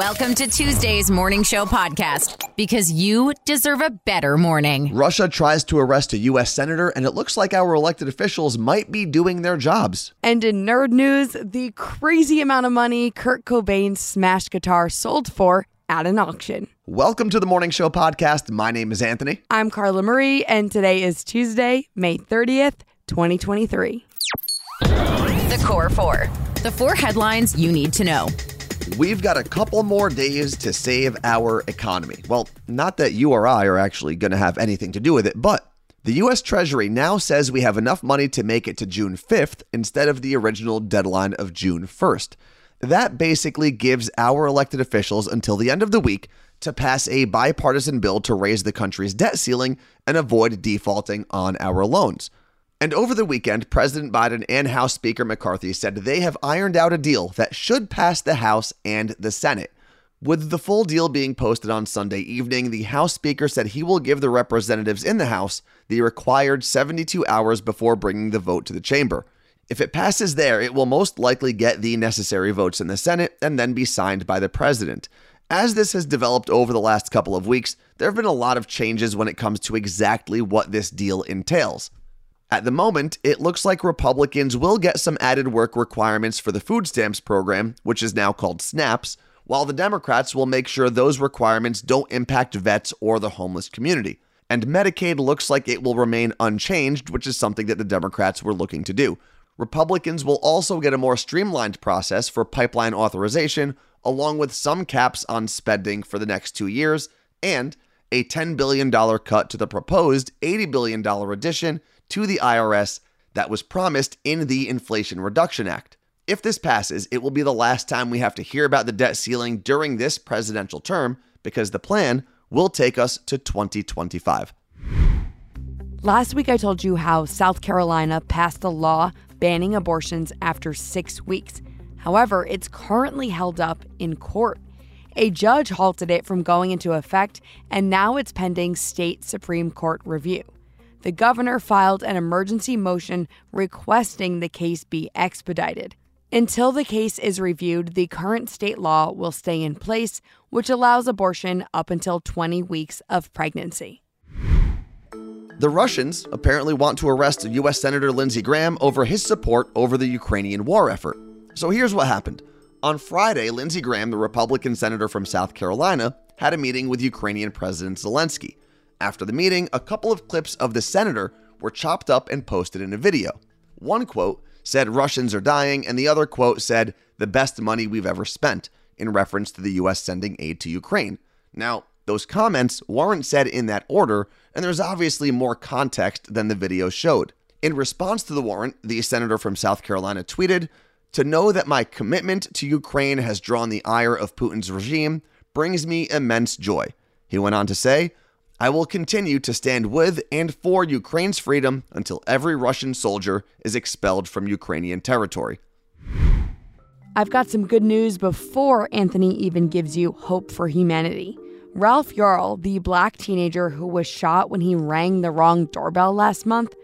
Welcome to Tuesday's Morning Show podcast because you deserve a better morning. Russia tries to arrest a U.S. senator, and it looks like our elected officials might be doing their jobs. And in nerd news, the crazy amount of money Kurt Cobain's smash guitar sold for at an auction. Welcome to the Morning Show podcast. My name is Anthony. I'm Carla Marie, and today is Tuesday, May 30th, 2023. The Core Four. The four headlines you need to know. We've got a couple more days to save our economy. Well, not that you or I are actually going to have anything to do with it, but the US Treasury now says we have enough money to make it to June 5th instead of the original deadline of June 1st. That basically gives our elected officials until the end of the week to pass a bipartisan bill to raise the country's debt ceiling and avoid defaulting on our loans. And over the weekend, President Biden and House Speaker McCarthy said they have ironed out a deal that should pass the House and the Senate. With the full deal being posted on Sunday evening, the House Speaker said he will give the representatives in the House the required 72 hours before bringing the vote to the chamber. If it passes there, it will most likely get the necessary votes in the Senate and then be signed by the president. As this has developed over the last couple of weeks, there have been a lot of changes when it comes to exactly what this deal entails. At the moment, it looks like Republicans will get some added work requirements for the food stamps program, which is now called SNAPS, while the Democrats will make sure those requirements don't impact vets or the homeless community. And Medicaid looks like it will remain unchanged, which is something that the Democrats were looking to do. Republicans will also get a more streamlined process for pipeline authorization, along with some caps on spending for the next two years, and a $10 billion cut to the proposed $80 billion addition to the IRS that was promised in the Inflation Reduction Act. If this passes, it will be the last time we have to hear about the debt ceiling during this presidential term because the plan will take us to 2025. Last week, I told you how South Carolina passed a law banning abortions after six weeks. However, it's currently held up in court. A judge halted it from going into effect, and now it's pending state Supreme Court review the governor filed an emergency motion requesting the case be expedited. Until the case is reviewed, the current state law will stay in place, which allows abortion up until 20 weeks of pregnancy. The Russians apparently want to arrest U.S. Senator Lindsey Graham over his support over the Ukrainian war effort. So here's what happened. On Friday, Lindsey Graham, the Republican senator from South Carolina, had a meeting with Ukrainian President Zelensky. After the meeting, a couple of clips of the senator were chopped up and posted in a video. One quote said Russians are dying, and the other quote said the best money we've ever spent, in reference to the US sending aid to Ukraine. Now, those comments weren't said in that order, and there's obviously more context than the video showed. In response to the warrant, the senator from South Carolina tweeted, To know that my commitment to Ukraine has drawn the ire of Putin's regime brings me immense joy. He went on to say, I will continue to stand with and for Ukraine's freedom until every Russian soldier is expelled from Ukrainian territory. I've got some good news before Anthony even gives you hope for humanity. Ralph Yarl, the black teenager who was shot when he rang the wrong doorbell last month,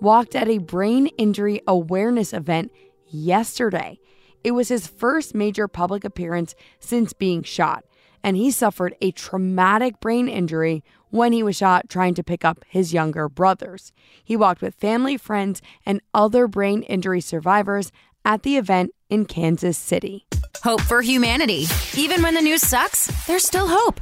walked at a brain injury awareness event yesterday. It was his first major public appearance since being shot, and he suffered a traumatic brain injury when he was shot trying to pick up his younger brothers. He walked with family, friends, and other brain injury survivors at the event in Kansas City. Hope for humanity. Even when the news sucks, there's still hope.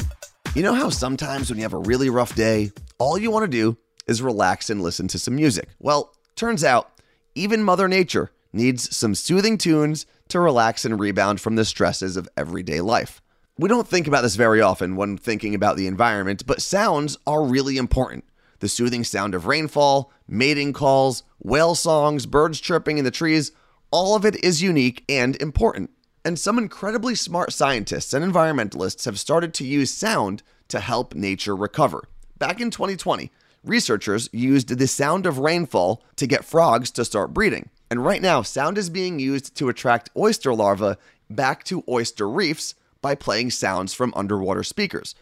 You know how sometimes when you have a really rough day, all you want to do is relax and listen to some music? Well, turns out even Mother Nature needs some soothing tunes to relax and rebound from the stresses of everyday life. We don't think about this very often when thinking about the environment, but sounds are really important. The soothing sound of rainfall, mating calls, whale songs, birds chirping in the trees, all of it is unique and important. And some incredibly smart scientists and environmentalists have started to use sound to help nature recover. Back in 2020, researchers used the sound of rainfall to get frogs to start breeding. And right now, sound is being used to attract oyster larvae back to oyster reefs by playing sounds from underwater speakers.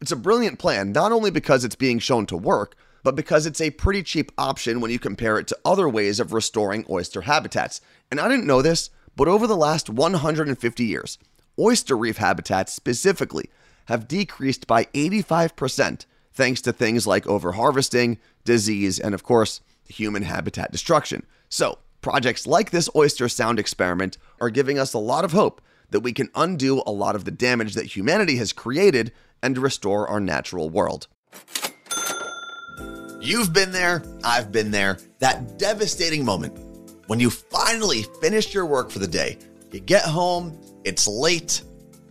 It's a brilliant plan, not only because it's being shown to work, but because it's a pretty cheap option when you compare it to other ways of restoring oyster habitats. And I didn't know this, but over the last 150 years, oyster reef habitats specifically have decreased by 85% thanks to things like overharvesting, disease, and of course, human habitat destruction. So, projects like this oyster sound experiment are giving us a lot of hope that we can undo a lot of the damage that humanity has created and restore our natural world. You've been there, I've been there. That devastating moment when you finally finish your work for the day. You get home, it's late,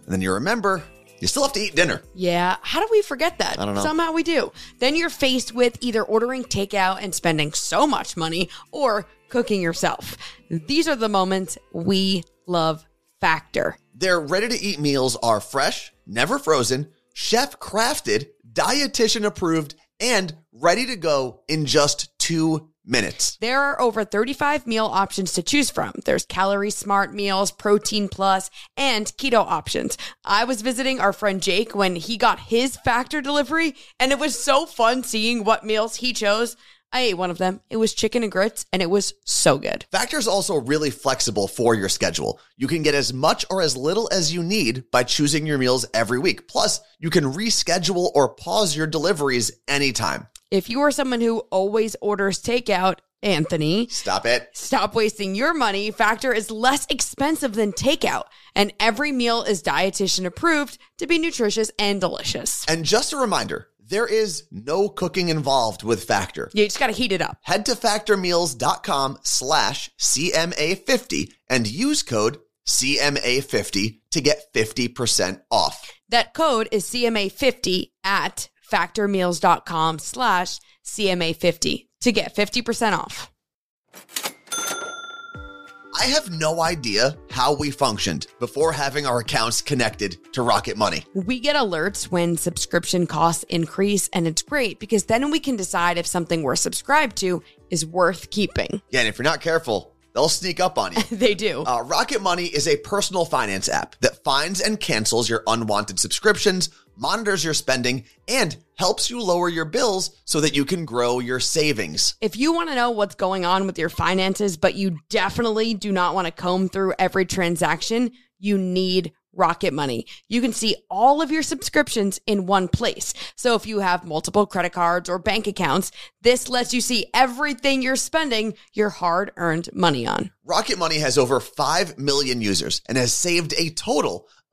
and then you remember you still have to eat dinner. Yeah, how do we forget that? I don't know. Somehow we do. Then you're faced with either ordering takeout and spending so much money or cooking yourself. These are the moments we love Factor. Their ready to eat meals are fresh, never frozen, chef crafted, dietitian approved, and ready to go in just two minutes. There are over 35 meal options to choose from. There's calorie smart meals, protein plus, and keto options. I was visiting our friend Jake when he got his factor delivery, and it was so fun seeing what meals he chose. I ate one of them. It was chicken and grits, and it was so good. Factor is also really flexible for your schedule. You can get as much or as little as you need by choosing your meals every week. Plus, you can reschedule or pause your deliveries anytime. If you are someone who always orders takeout, Anthony, Stop it. stop wasting your money. Factor is less expensive than takeout, and every meal is dietitian approved to be nutritious and delicious. And just a reminder, there is no cooking involved with Factor. You just got to heat it up. Head to factormeals.com slash CMA50 and use code CMA50 to get 50% off. That code is CMA50 at factormeals.com slash CMA50 to get 50% off. I have no idea how we functioned before having our accounts connected to Rocket Money. We get alerts when subscription costs increase, and it's great because then we can decide if something we're subscribed to is worth keeping. Yeah, and if you're not careful, they'll sneak up on you. They do. Uh, Rocket Money is a personal finance app that finds and cancels your unwanted subscriptions, monitors your spending, and helps you lower your bills so that you can grow your savings. If you want to know what's going on with your finances, but you definitely do not want to comb through every transaction, you need Rocket Money. You can see all of your subscriptions in one place. So if you have multiple credit cards or bank accounts, this lets you see everything you're spending your hard earned money on. Rocket Money has over 5 million users and has saved a total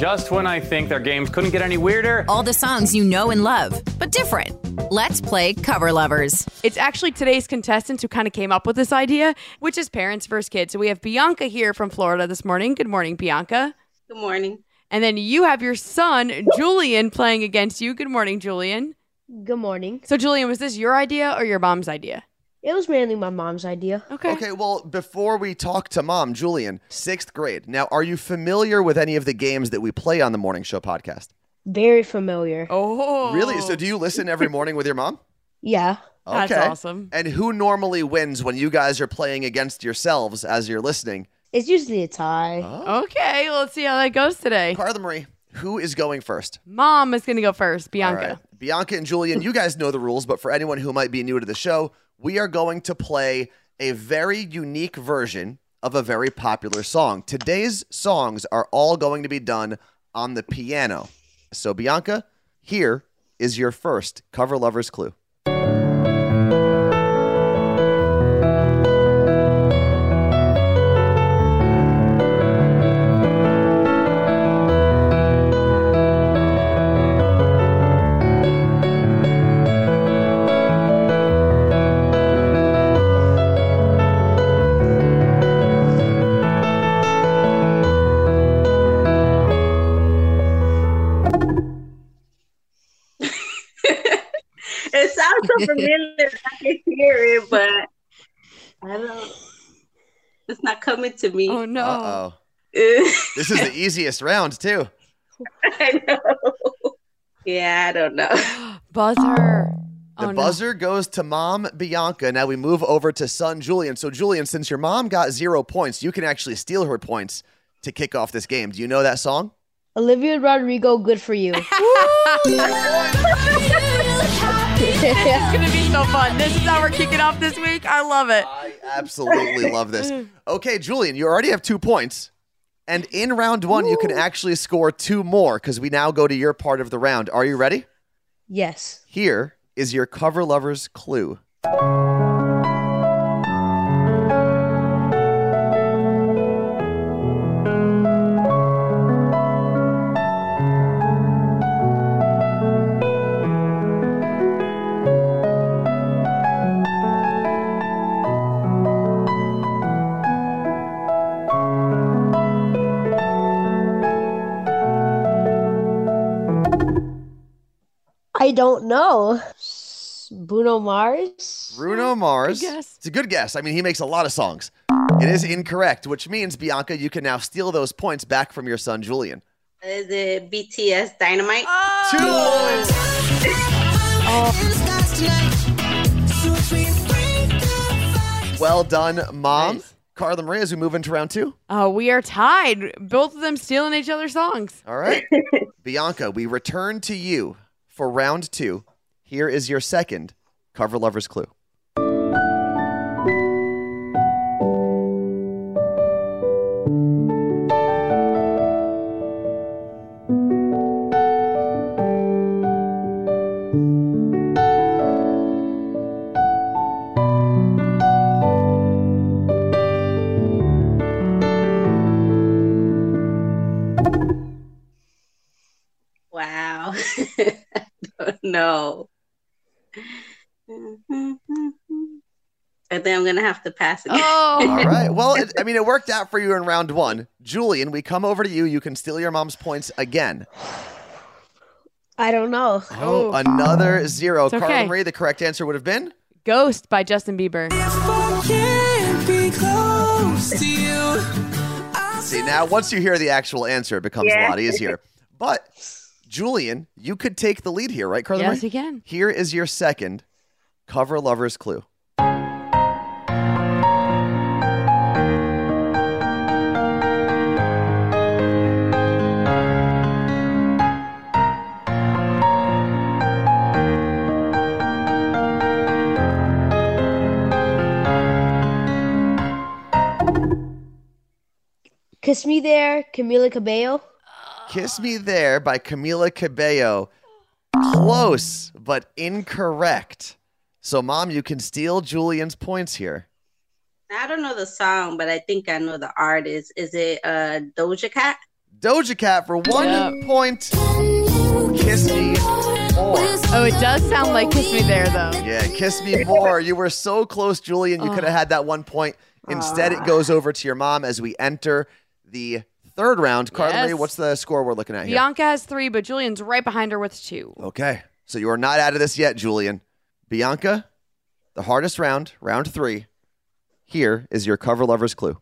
Just when I think their games couldn't get any weirder. All the songs you know and love, but different. Let's play Cover Lovers. It's actually today's contestants who kind of came up with this idea, which is parents versus kids. So we have Bianca here from Florida this morning. Good morning, Bianca. Good morning. And then you have your son, Julian, playing against you. Good morning, Julian. Good morning. So, Julian, was this your idea or your mom's idea? It was mainly my mom's idea. Okay. Okay, well, before we talk to mom, Julian, sixth grade. Now, are you familiar with any of the games that we play on the Morning Show podcast? Very familiar. Oh. Really? So, do you listen every morning with your mom? Yeah. That's awesome. And who normally wins when you guys are playing against yourselves as you're listening? It's usually a tie. Oh. Okay, well, let's see how that goes today. Carla Marie, who is going first? Mom is going to go first, Bianca. right. Bianca and Julian, you guys know the rules, but for anyone who might be new to the show, we are going to play a very unique version of a very popular song. Today's songs are all going to be done on the piano. So, Bianca, here is your first cover lover's clue. It sounds so familiar. I can hear it, but I don't. It's not coming to me. Oh, no. Uh oh. This is the easiest round, too. I know. Yeah, I don't know. Buzzer. The Oh, no. buzzer goes to mom Bianca. Now we move over to son Julian. So, Julian, since your mom got zero points, you can actually steal her points to kick off this game. Do you know that song? Olivia Rodrigo, good for you. It's gonna be so fun. This is how we're kicking off this week. I love it. I absolutely love this. Okay, Julian, you already have two points. And in round one, you can actually score two more because we now go to your part of the round. Are you ready? yes. Here is your cover lover's clue. I don't know. Bruno Mars? Bruno hmm, Mars. guess. It's a good guess. I mean, he makes a lot of songs. It is incorrect, which means, Bianca, you can now steal those points back from your son, Julian. Is it BTS Dynamite? Two points. Well done, Mom. Nice. Carla Marie, as we move into round two. Oh, we are tied. Both of them stealing each other's songs. All right. Bianca, we return to you for round two. Here is your second cover lover's clue. I think I'm gonna have to pass again. Oh, All right. Well, it, I mean, it worked out for you in round one. Julian, we come over to you. You can steal your mom's points again. I don't know. Oh, another zero. It's Carla okay. Marie, the correct answer would have been Ghost by Justin Bieber. See, now once you hear the actual answer, it becomes a lot easier. But Julian, you could take the lead here, right, Carla? Yes, Marie? you can. Here is your second cover lover's clue. Kiss Me There, Camila Cabello. Kiss Me There by Camila Cabello. Close, but incorrect. So, Mom, you can steal Julian's points here. I don't know the song, but I think I know the artist. Is it uh Doja Cat? Doja Cat for one Yep. point. Kiss Me More. Oh, it does sound like Kiss Me There, though. Yeah, Kiss Me More. You were so close, Julian. You could have had that one point. Instead, it goes over to your mom as we enter the third round. Carla Marie, what's the score we're looking at here? Bianca has three, but Julian's right behind her with two. Okay. So you are not out of this yet, Julian. Bianca, the hardest round, round three. Here is your cover lover's clue.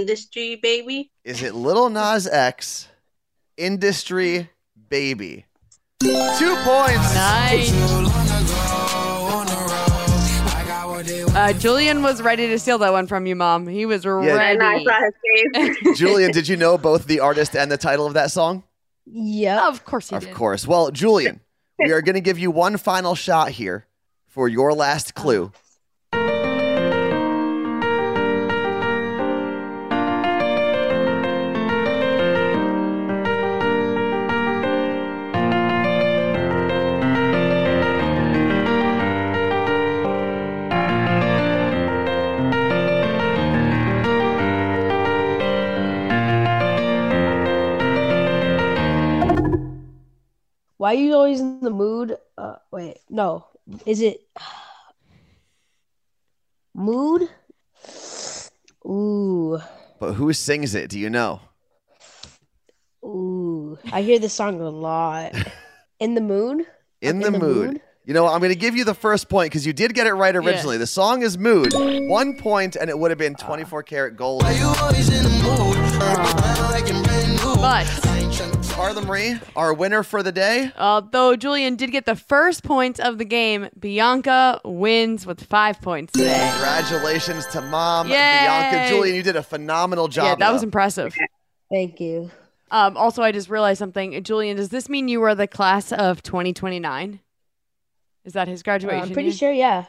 Industry Baby? Is it Lil Nas X, Industry Baby? Two points. Nice. Uh, Julian was ready to steal that one from you, Mom. He was I ready. know I saw his face. Julian, did you know both the artist and the title of that song? Yep. Of course he Of did. course. Well, Julian, we are going to give you one final shot here for your last clue. Why are you always in the mood? Uh, wait, no. Is it mood? Ooh, But who sings it? Do you know? ooh. I hear this song a lot. In the mood? In, In the, the mood. Mood? You know, I'm going to give you the first point because you did get it right originally. The song is Mood. One point, and it would have been 24 karat gold. But Carla Marie, our winner for the day. although Julian did get the first point of the game, Bianca wins with five points today. Congratulations to mom, Yay! Bianca, Julian. You did a phenomenal job. yeah, that was impressive. Thank you. Um, also, I just realized something. Julian, does this mean you were the class of 2029? Is that his Uh, graduation? I'm pretty year? sure, yeah.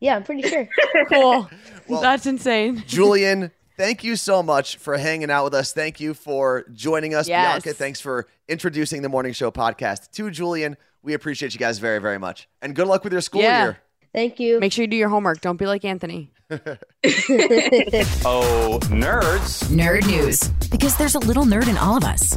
Yeah, I'm pretty sure. Cool. Well- That's insane. Julian, thank you so much for hanging out with us. Thank you for joining us. Yes. Bianca, thanks for introducing the Morning Show podcast to Julian. We appreciate you guys very, very much. And good luck with your school Yeah. year. Thank you. Make sure you do your homework. Don't be like Anthony. Oh, nerds. Nerd news. Because there's a little nerd in all of us.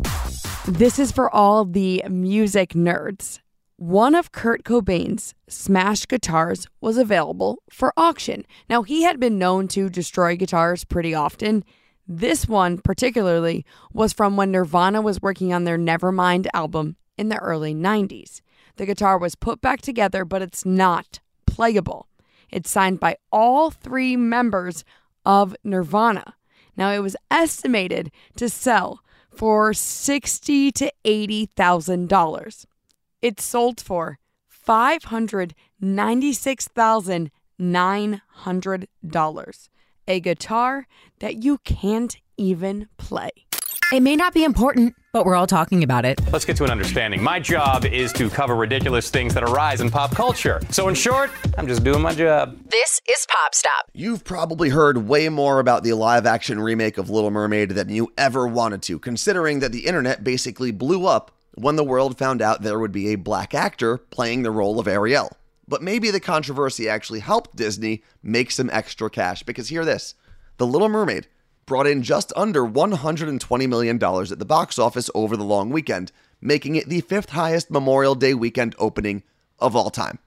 This is for all the music nerds. One of Kurt Cobain's smashed guitars was available for auction. Now, he had been known to destroy guitars pretty often. This one, particularly, was from when Nirvana was working on their Nevermind album in the early 90s. The guitar was put back together, but it's not playable. It's signed by all three members of Nirvana. Now, it was estimated to sell for sixty to eighty thousand dollars. It sold for five hundred ninety-six thousand nine hundred dollars. A guitar that you can't even play. It may not be important, but we're all talking about it. Let's get to an understanding. My job is to cover ridiculous things that arise in pop culture. So, in short, I'm just doing my job. This is Pop Stop. You've probably heard way more about the live action remake of Little Mermaid than you ever wanted to, considering that the internet basically blew up when the world found out there would be a black actor playing the role of Ariel. But maybe the controversy actually helped Disney make some extra cash because hear this The Little Mermaid brought in just under $120 million at the box office over the long weekend, making it the fifth highest Memorial Day weekend opening of all time.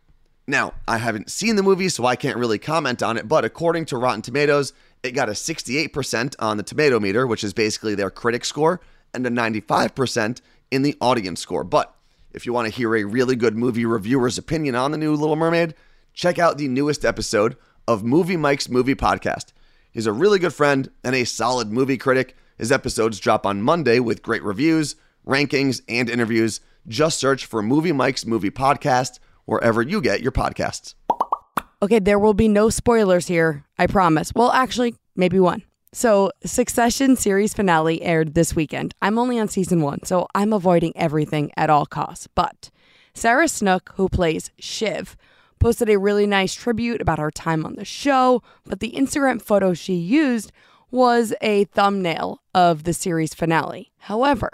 Now, I haven't seen the movie, so I can't really comment on it, but according to Rotten Tomatoes, it got a 68% on the tomato meter, which is basically their critic score, and a 95% in the audience score. But if you want to hear a really good movie reviewer's opinion on the new Little Mermaid, check out the newest episode of Movie Mike's Movie Podcast. He's a really good friend and a solid movie critic. His episodes drop on Monday with great reviews, rankings, and interviews. Just search for Movie Mike's Movie Podcast wherever you get your podcasts. Okay, there will be no spoilers here, I promise. Well, actually, maybe one. So, Succession series finale aired this weekend. I'm only on season one, so I'm avoiding everything at all costs. But Sarah Snook, who plays Shiv, posted a really nice tribute about her time on the show, but the Instagram photo she used was a thumbnail of the series finale. However,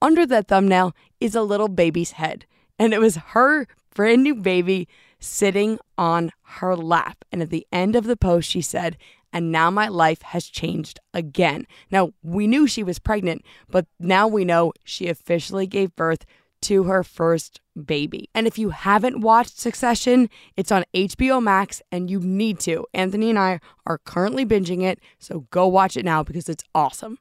under that thumbnail is a little baby's head, and it was her brand new baby sitting on her lap. And at the end of the post, she said, and now my life has changed again. Now, we knew she was pregnant, but now we know she officially gave birth to her first baby. And if you haven't watched Succession, it's on HBO Max and you need to. Anthony and I are currently binging it, so go watch it now because it's awesome.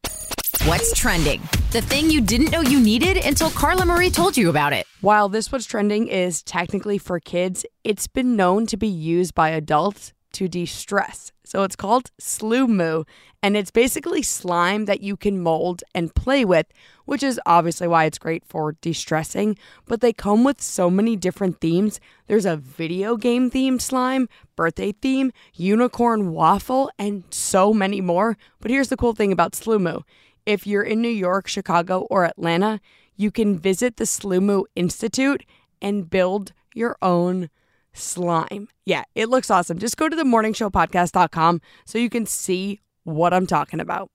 What's trending? The thing you didn't know you needed until Carla Marie told you about it. While this what's trending is technically for kids, it's been known to be used by adults to de-stress. So it's called Moo, and it's basically slime that you can mold and play with, which is obviously why it's great for de-stressing. But they come with so many different themes. There's a video game themed slime, birthday theme, unicorn waffle, and so many more. But here's the cool thing about Moo. If you're in New York, Chicago, or Atlanta, you can visit the Sloomoo Institute and build your own slime. Yeah, it looks awesome. Just go to the morningshowpodcast.com so you can see what I'm talking about.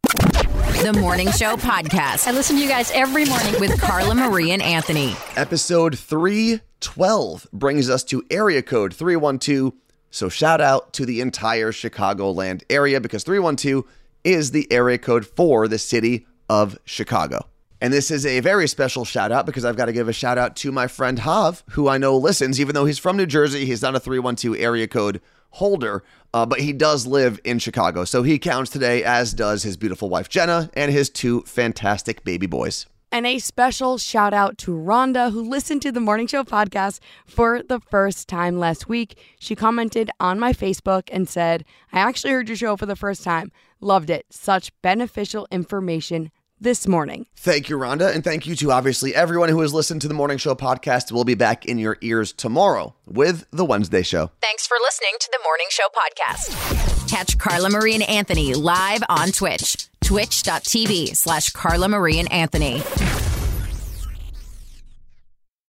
The Morning Show Podcast I listen to you guys every morning. with Carla Marie and Anthony. Episode 312 brings us to area code 312. So shout out to the entire Chicagoland area because 312 is the area code for the city of Chicago. And this is a very special shout out because I've got to give a shout out to my friend Hav, who I know listens, even though he's from New Jersey. He's not a 312 area code holder, uh, but he does live in Chicago. So he counts today, as does his beautiful wife Jenna and his two fantastic baby boys. And a special shout out to Rhonda, who listened to the Morning Show podcast for the first time last week. She commented on my Facebook and said, I actually heard your show for the first time. Loved it. Such beneficial information this morning. Thank you, Rhonda. And thank you to obviously everyone who has listened to the Morning Show podcast. We'll be back in your ears tomorrow with the Wednesday show. Thanks for listening to the Morning Show podcast. Catch Carla Marie and Anthony live on Twitch, twitch.tv slash Carla Marie and Anthony.